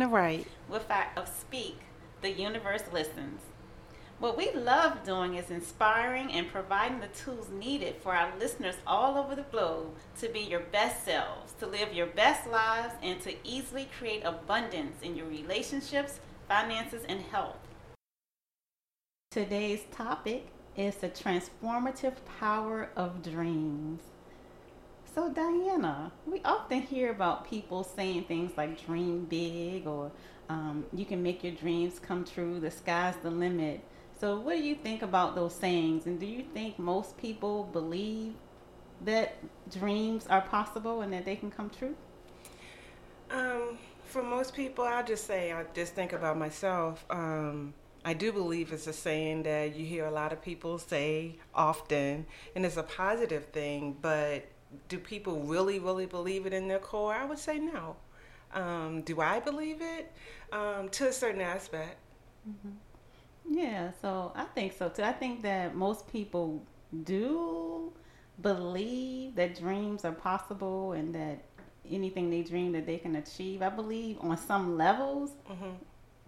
Diana Wright with our of Speak, The Universe Listens. What we love doing is inspiring and providing the tools needed for our listeners all over the globe to be your best selves, to live your best lives, and to easily create abundance in your relationships, finances, and health. Today's topic is the transformative power of dreams. So, Diana, we often hear about people saying things like dream big or um, you can make your dreams come true, the sky's the limit. So, what do you think about those sayings? And do you think most people believe that dreams are possible and that they can come true? Um, for most people, I'll just say, I just think about myself. Um, I do believe it's a saying that you hear a lot of people say often, and it's a positive thing, but do people really, really believe it in their core? I would say no. Um, do I believe it? Um, to a certain aspect. Mm-hmm. Yeah, so I think so too. I think that most people do believe that dreams are possible and that anything they dream that they can achieve. I believe on some levels mm-hmm.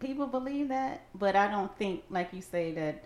people believe that, but I don't think like you say that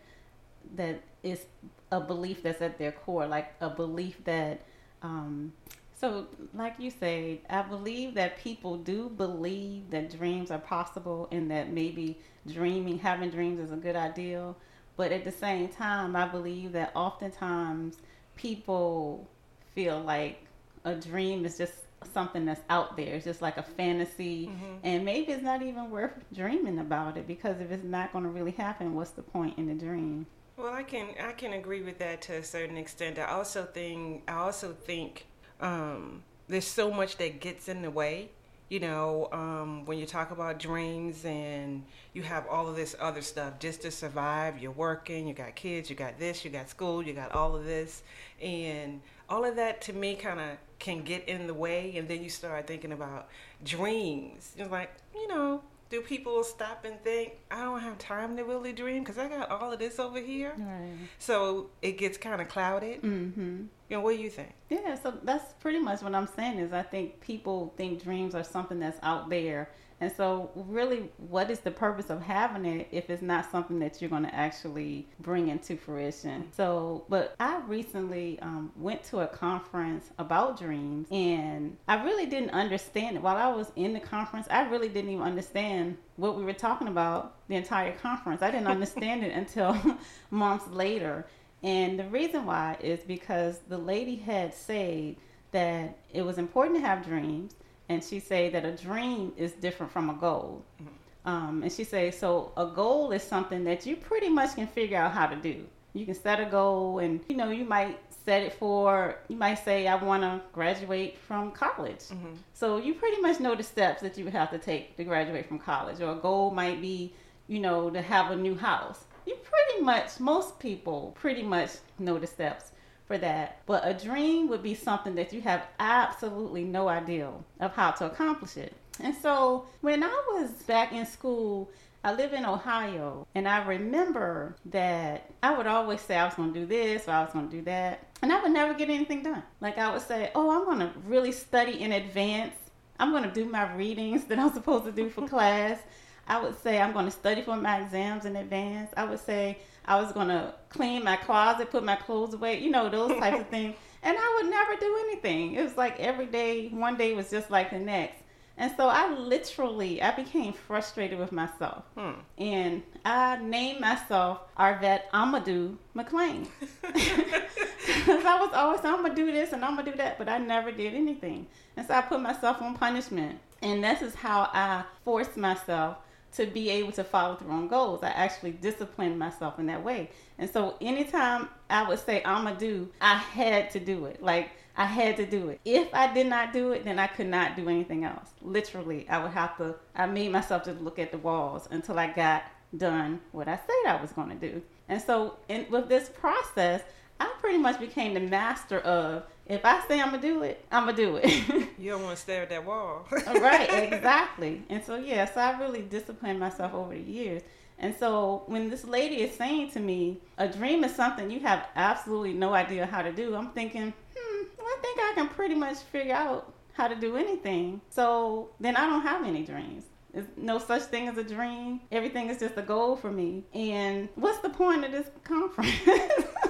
that is a belief that's at their core, like a belief that um, so, like you said, I believe that people do believe that dreams are possible and that maybe dreaming, having dreams is a good idea. But at the same time, I believe that oftentimes people feel like a dream is just something that's out there. It's just like a fantasy. Mm-hmm. And maybe it's not even worth dreaming about it because if it's not going to really happen, what's the point in the dream? Well, I can I can agree with that to a certain extent. I also think I also think um, there's so much that gets in the way. You know, um, when you talk about dreams and you have all of this other stuff just to survive, you're working, you got kids, you got this, you got school, you got all of this. And all of that to me kind of can get in the way. And then you start thinking about dreams. You're like, you know, do people stop and think I don't have time to really dream because I got all of this over here? Right. So it gets kind of clouded. Mm-hmm. You know, what do you think? Yeah, so that's pretty much what I'm saying. Is I think people think dreams are something that's out there and so, really, what is the purpose of having it if it's not something that you're going to actually bring into fruition? So, but I recently um, went to a conference about dreams, and I really didn't understand it. While I was in the conference, I really didn't even understand what we were talking about the entire conference. I didn't understand it until months later. And the reason why is because the lady had said that it was important to have dreams and she say that a dream is different from a goal. Mm-hmm. Um, and she say so a goal is something that you pretty much can figure out how to do. You can set a goal, and you know you might set it for. You might say I want to graduate from college. Mm-hmm. So you pretty much know the steps that you would have to take to graduate from college. Or a goal might be, you know, to have a new house. You pretty much most people pretty much know the steps for that. But a dream would be something that you have absolutely no idea of how to accomplish it. And so when I was back in school, I live in Ohio, and I remember that I would always say I was going to do this or I was going to do that, and I would never get anything done. Like I would say, Oh, I'm going to really study in advance. I'm going to do my readings that I'm supposed to do for class. I would say I'm going to study for my exams in advance. I would say I was to clean my closet, put my clothes away, you know, those types of things. And I would never do anything. It was like every day, one day was just like the next. And so I literally, I became frustrated with myself. Hmm. And I named myself Arvette Amadou McLean. Because I was always, I'm to do this and I'm to do that, but I never did anything. And so I put myself on punishment. And this is how I forced myself to be able to follow through on goals. I actually disciplined myself in that way. And so anytime I would say I'm gonna do, I had to do it. Like I had to do it. If I did not do it, then I could not do anything else. Literally, I would have to I made myself just look at the walls until I got done what I said I was going to do. And so in, with this process, I pretty much became the master of if I say I'm gonna do it, I'm gonna do it. you don't want to stare at that wall. right, exactly. And so yeah, so I really disciplined myself over the years. And so when this lady is saying to me, a dream is something you have absolutely no idea how to do, I'm thinking, hmm, well, I think I can pretty much figure out how to do anything. So then I don't have any dreams. There's no such thing as a dream. Everything is just a goal for me. And what's the point of this conference?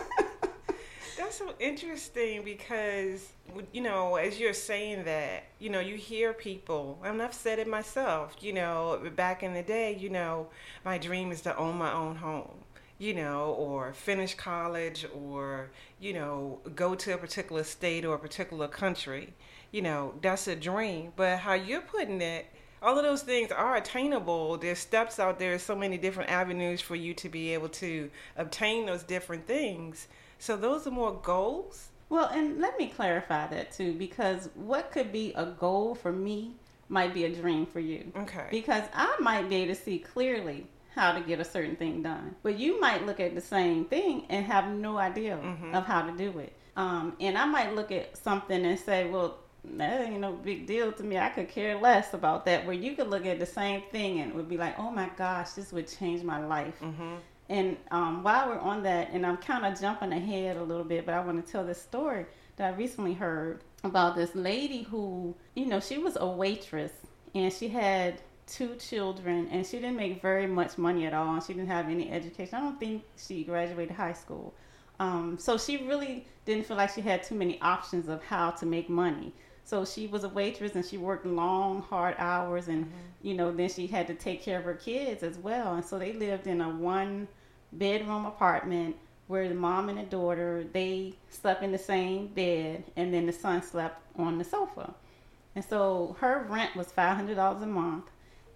That's so interesting because, you know, as you're saying that, you know, you hear people, and I've said it myself, you know, back in the day, you know, my dream is to own my own home you know, or finish college or, you know, go to a particular state or a particular country. You know, that's a dream. But how you're putting it, all of those things are attainable. There's steps out there, so many different avenues for you to be able to obtain those different things. So those are more goals. Well, and let me clarify that too, because what could be a goal for me might be a dream for you. Okay. Because I might be able to see clearly how to get a certain thing done, but you might look at the same thing and have no idea mm-hmm. of how to do it. Um, and I might look at something and say, well, that ain't no big deal to me. I could care less about that. Where you could look at the same thing and it would be like, oh my gosh, this would change my life. Mm-hmm. And um, while we're on that, and I'm kind of jumping ahead a little bit, but I want to tell this story that I recently heard about this lady who, you know, she was a waitress and she had two children and she didn't make very much money at all and she didn't have any education. I don't think she graduated high school. Um, so she really didn't feel like she had too many options of how to make money. So she was a waitress and she worked long, hard hours, and mm-hmm. you know, then she had to take care of her kids as well. And so they lived in a one bedroom apartment where the mom and the daughter they slept in the same bed, and then the son slept on the sofa. And so her rent was five hundred dollars a month,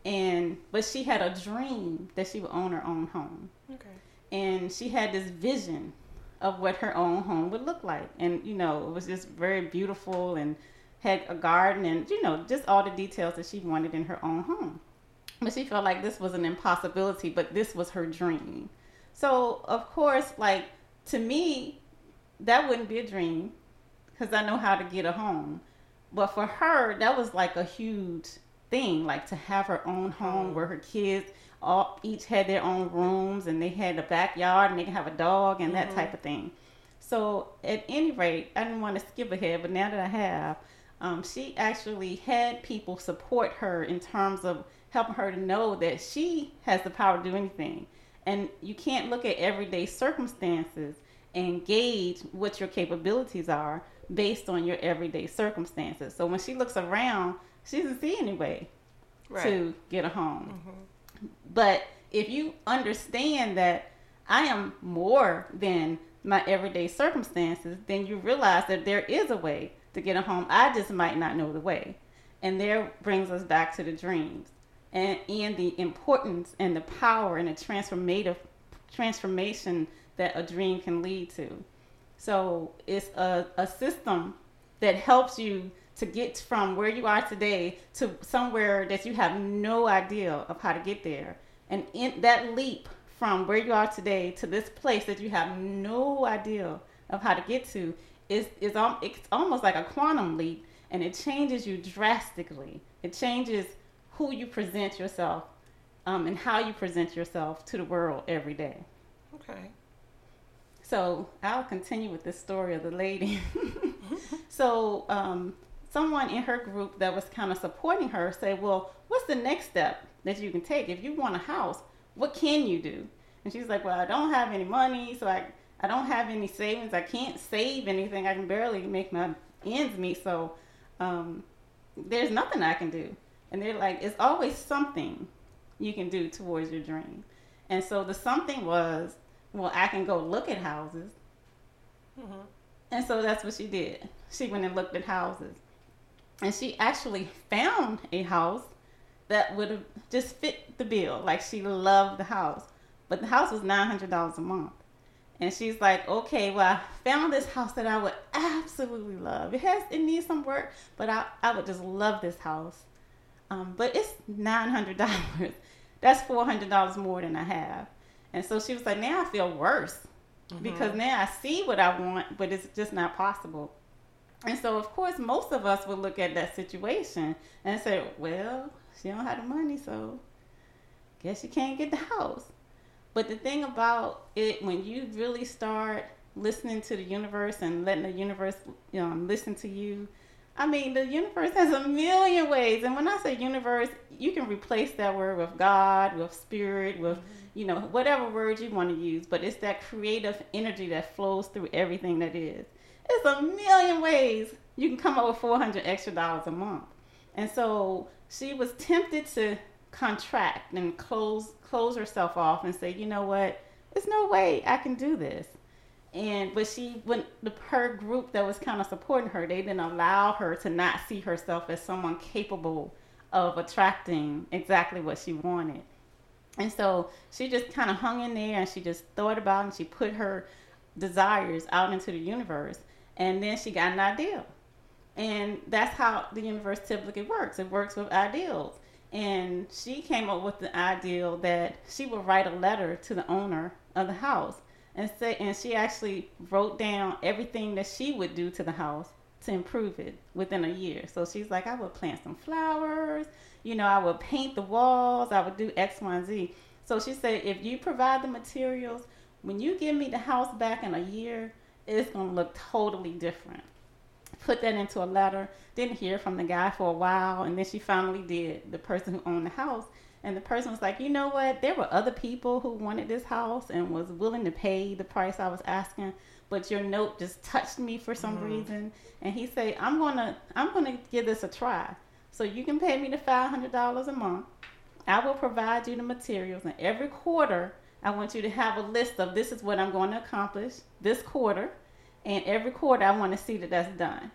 and but she had a dream that she would own her own home. Okay. And she had this vision of what her own home would look like, and you know, it was just very beautiful and had a garden and you know just all the details that she wanted in her own home. But she felt like this was an impossibility but this was her dream. So of course like to me that wouldn't be a dream because i know how to get a home. But for her that was like a huge thing like to have her own home where her kids all each had their own rooms and they had a backyard and they could have a dog and mm-hmm. that type of thing. So at any rate i didn't want to skip ahead but now that i have um, she actually had people support her in terms of helping her to know that she has the power to do anything. And you can't look at everyday circumstances and gauge what your capabilities are based on your everyday circumstances. So when she looks around, she doesn't see any way right. to get a home. Mm-hmm. But if you understand that I am more than my everyday circumstances, then you realize that there is a way to get a home. I just might not know the way. And there brings us back to the dreams and, and the importance and the power and the transformative transformation that a dream can lead to. So it's a, a system that helps you to get from where you are today to somewhere that you have no idea of how to get there. And in that leap from where you are today to this place that you have no idea of how to get to is is it's almost like a quantum leap, and it changes you drastically. It changes who you present yourself, um, and how you present yourself to the world every day. Okay. So I'll continue with this story of the lady. so um, someone in her group that was kind of supporting her said, "Well, what's the next step that you can take if you want a house? What can you do?" And she's like, "Well, I don't have any money, so I I don't have any savings. I can't save anything. I can barely make my ends meet. So um, there's nothing I can do. And they're like, it's always something you can do towards your dream. And so the something was, well, I can go look at houses. Mm-hmm. And so that's what she did. She went and looked at houses. And she actually found a house that would have just fit the bill. Like she loved the house. But the house was $900 a month. And she's like, okay, well, I found this house that I would absolutely love. It has, it needs some work, but I, I would just love this house. Um, but it's $900. That's $400 more than I have. And so she was like, now I feel worse mm-hmm. because now I see what I want, but it's just not possible. And so, of course, most of us would look at that situation and say, well, she don't have the money, so guess she can't get the house. But the thing about it, when you really start listening to the universe and letting the universe you know, listen to you, I mean, the universe has a million ways. And when I say universe, you can replace that word with God, with spirit, with, mm-hmm. you know, whatever word you want to use. But it's that creative energy that flows through everything that is. It's a million ways you can come up with 400 extra dollars a month. And so she was tempted to contract and close close herself off and say, you know what, there's no way I can do this. And but she when the her group that was kind of supporting her they didn't allow her to not see herself as someone capable of attracting exactly what she wanted. And so she just kind of hung in there and she just thought about and she put her desires out into the universe and then she got an ideal and that's how the universe typically works. It works with ideals and she came up with the idea that she would write a letter to the owner of the house and say and she actually wrote down everything that she would do to the house to improve it within a year. So she's like, I would plant some flowers, you know, I would paint the walls, I would do X, Y, and Z. So she said, if you provide the materials, when you give me the house back in a year, it's gonna look totally different. Put that into a letter. Didn't hear from the guy for a while, and then she finally did. The person who owned the house, and the person was like, you know what? There were other people who wanted this house and was willing to pay the price I was asking, but your note just touched me for some mm. reason. And he said, I'm gonna I'm gonna give this a try. So you can pay me the five hundred dollars a month. I will provide you the materials, and every quarter I want you to have a list of this is what I'm going to accomplish this quarter, and every quarter I want to see that that's done.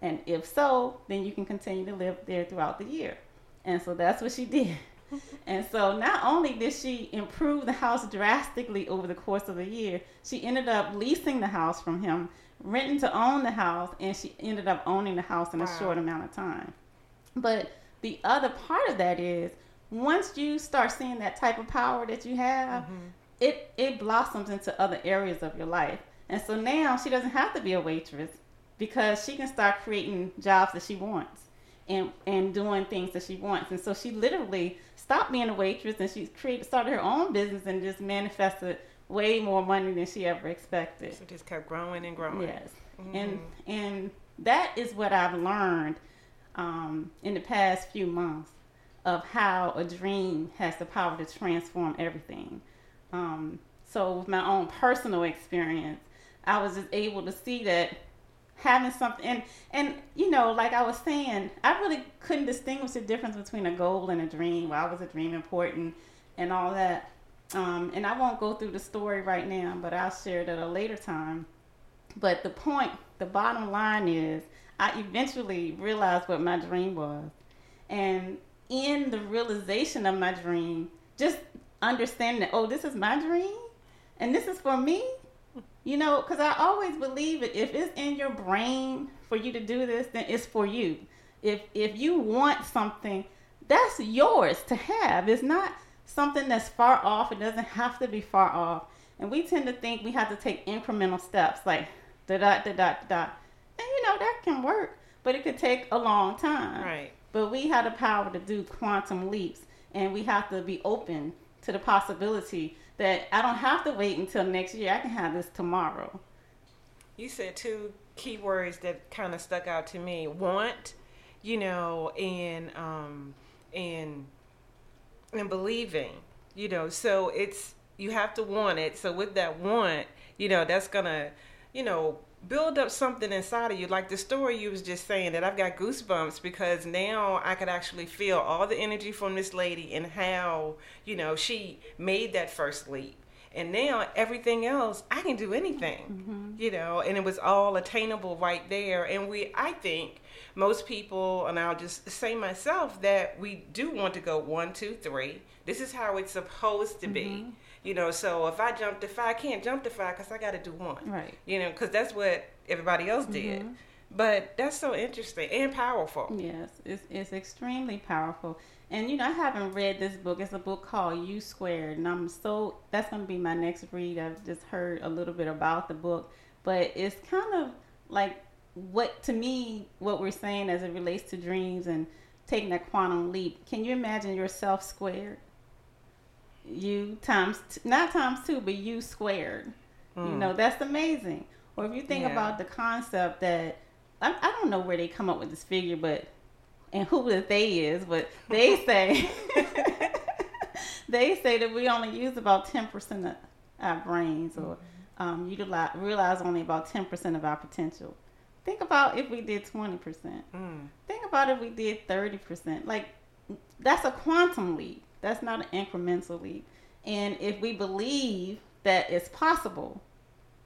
And if so, then you can continue to live there throughout the year. And so that's what she did and so not only did she improve the house drastically over the course of a year, she ended up leasing the house from him, renting to own the house, and she ended up owning the house in wow. a short amount of time. But the other part of that is once you start seeing that type of power that you have, mm-hmm. it it blossoms into other areas of your life. And so now she doesn't have to be a waitress because she can start creating jobs that she wants and and doing things that she wants. And so she literally stopped being a waitress and she created started her own business and just manifested way more money than she ever expected. So just kept growing and growing. Yes, mm-hmm. and and that is what I've learned um, in the past few months of how a dream has the power to transform everything. Um, so with my own personal experience, I was just able to see that having something and and you know like i was saying i really couldn't distinguish the difference between a goal and a dream. Why was a dream important and all that. Um, and i won't go through the story right now but i'll share it at a later time. But the point the bottom line is i eventually realized what my dream was. And in the realization of my dream just understanding that oh this is my dream and this is for me you know, because I always believe it. If it's in your brain for you to do this, then it's for you. If if you want something, that's yours to have. It's not something that's far off. It doesn't have to be far off. And we tend to think we have to take incremental steps, like da da da da da. And you know that can work, but it could take a long time. Right. But we have the power to do quantum leaps, and we have to be open to the possibility that I don't have to wait until next year. I can have this tomorrow. You said two key words that kind of stuck out to me. Want, you know, and um and and believing, you know. So it's you have to want it. So with that want, you know, that's gonna, you know, build up something inside of you. Like the story you was just saying that i've got goosebumps because now i could actually feel all the energy from this lady and how you know she made that first leap. And now everything else i can do anything mm-hmm. you know and it was all attainable right there. And we i think most people and i'll just say myself that we do want to go one two three. This is how it's supposed to mm-hmm. be you know, so if I jump to five, I can't jump to five because I got to do one. Right. You know, because that's what everybody else did. Mm-hmm. But that's so interesting and powerful. Yes, it's, it's extremely powerful. And you know, I haven't read this book. It's a book called You Squared, and I'm so that's going to be my next read. I've just heard a little bit about the book, but it's kind of like what to me what we're saying as it relates to dreams and taking that quantum leap. Can you imagine yourself squared? U times t- not times two, but u squared. Mm. You hmm. know that's amazing. Or if you think yeah. about the concept that I, I don't know where they come up with this figure, but and who the they is, but they say they say that we only use about ten percent of our brains, or um, utilize realize only about ten percent of our potential. Think about if we did twenty percent. Mm. Think about if we did thirty percent. Like that's a quantum leap. That's not an incremental leap. And if we believe that it's possible,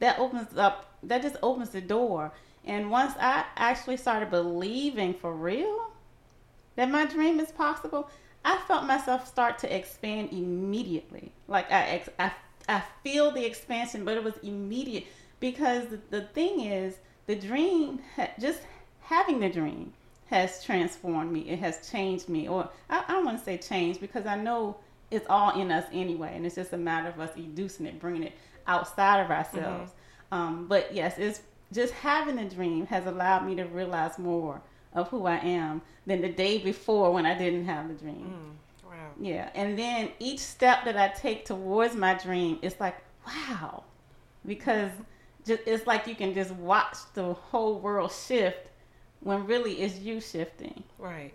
that opens up. That just opens the door. And once I actually started believing for real that my dream is possible, I felt myself start to expand immediately. Like I, ex- I, I feel the expansion, but it was immediate because the, the thing is, the dream, just having the dream, has transformed me. It has changed me, or I, I don't want to say changed because I know it's all in us anyway, and it's just a matter of us reducing it, bringing it outside of ourselves. Mm-hmm. Um, but yes, it's just having a dream has allowed me to realize more of who I am than the day before when I didn't have the dream. Mm. Wow. Yeah, and then each step that I take towards my dream, it's like wow, because just, it's like you can just watch the whole world shift when really it's you shifting. Right.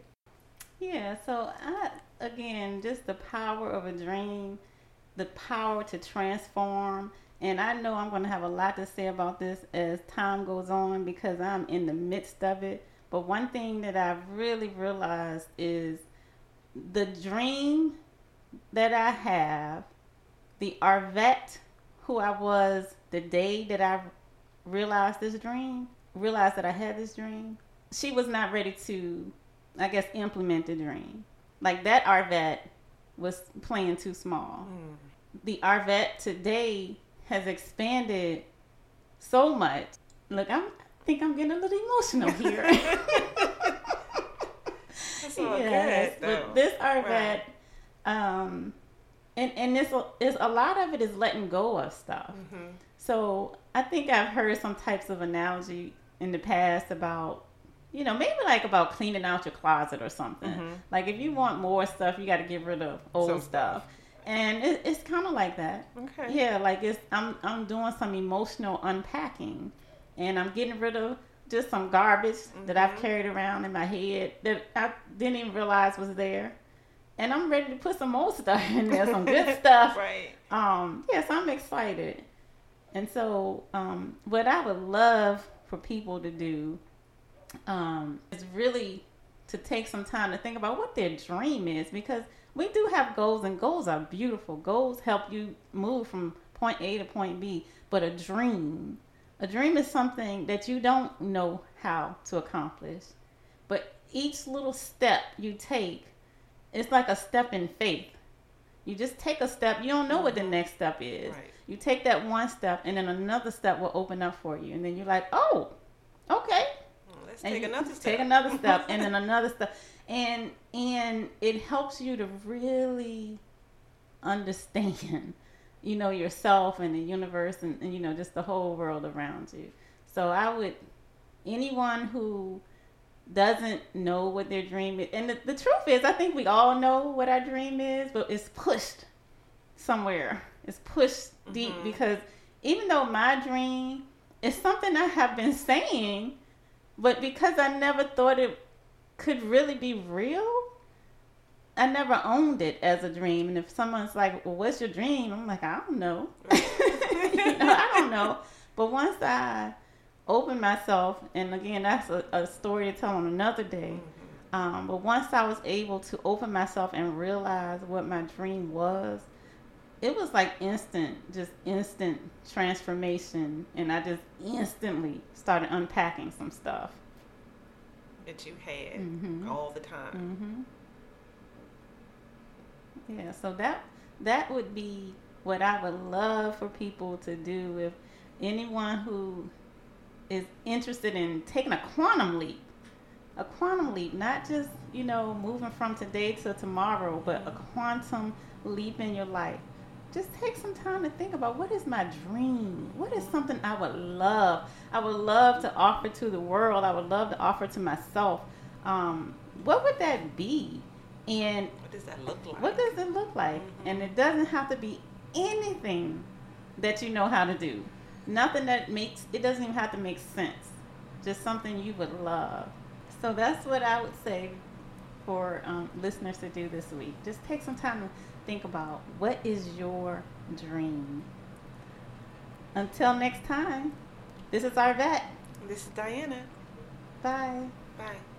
Yeah, so I again just the power of a dream, the power to transform, and I know I'm going to have a lot to say about this as time goes on because I'm in the midst of it. But one thing that I've really realized is the dream that I have, the Arvette who I was the day that I realized this dream, realized that I had this dream, she was not ready to, I guess, implement the dream. Like that Arvette was playing too small. Mm. The Arvette today has expanded so much. Look, I'm, I think I'm getting a little emotional here. Yes, good, but this Arvette, um, and and this is a lot of it is letting go of stuff. Mhm. So I think I've heard some types of analogy in the past about, you know, maybe like about cleaning out your closet or something. Mhm. Like if you want more stuff, you got to get rid of old Some stuff. stuff. And it, it's kind of like that. Okay. Yeah, like it's I'm I'm doing some emotional unpacking, and I'm getting rid of just some garbage that I've Mhm. carried around in my head that I didn't even realize was there, and I'm ready to put some more stuff in there, some good stuff. Right. Um, yes, I'm excited, and so um, what I would love for people to do um, is really to take some time to think about what their dream is because we do have goals and goals are beautiful. Goals help you move from point A to point B, but a dream, a dream is something that you don't know how to accomplish. But each little step you take, it's like a step in faith. You just take a step, you don't know what the next step is. Right. You take that one step and then another step will open up for you. And then you're like, "Oh, okay." Let's and take another step. Take another step, and then another step, and and it helps you to really understand, you know, yourself and the universe, and, and you know, just the whole world around you. So I would, anyone who doesn't know what their dream is, and the, the truth is, I think we all know what our dream is, but it's pushed somewhere. It's pushed deep Mhm. because even though my dream is something I have been saying, but because I never thought it could really be real, I never owned it as a dream. And if someone's like, "Well, what's your dream?" I'm like, "I don't know. you know, I don't know." But once I opened myself, and again, that's a, a story to tell on another day. Um, but once I was able to open myself and realize what my dream was, it was like instant, just instant transformation. And I just instantly started unpacking some stuff. that you had Mhm. all the time. hmm Yeah, so that that would be what I would love for people to do if anyone who is interested in taking a quantum leap, a quantum leap, not just you know moving from today to tomorrow, but a quantum leap in your life. Just take some time to think about what is my dream? What is something I would love? I would love to offer to the world. I would love to offer to myself. Um, what would that be? And What does that look like? what does it look like? And it doesn't have to be anything that you know how to do. Nothing that makes it doesn't even have to make sense. just something you would love. So that's what I would say for um, listeners to do this week. Just take some time to think about what is your dream. Until next time, this is Arvette. This is Diana. Bye. Bye.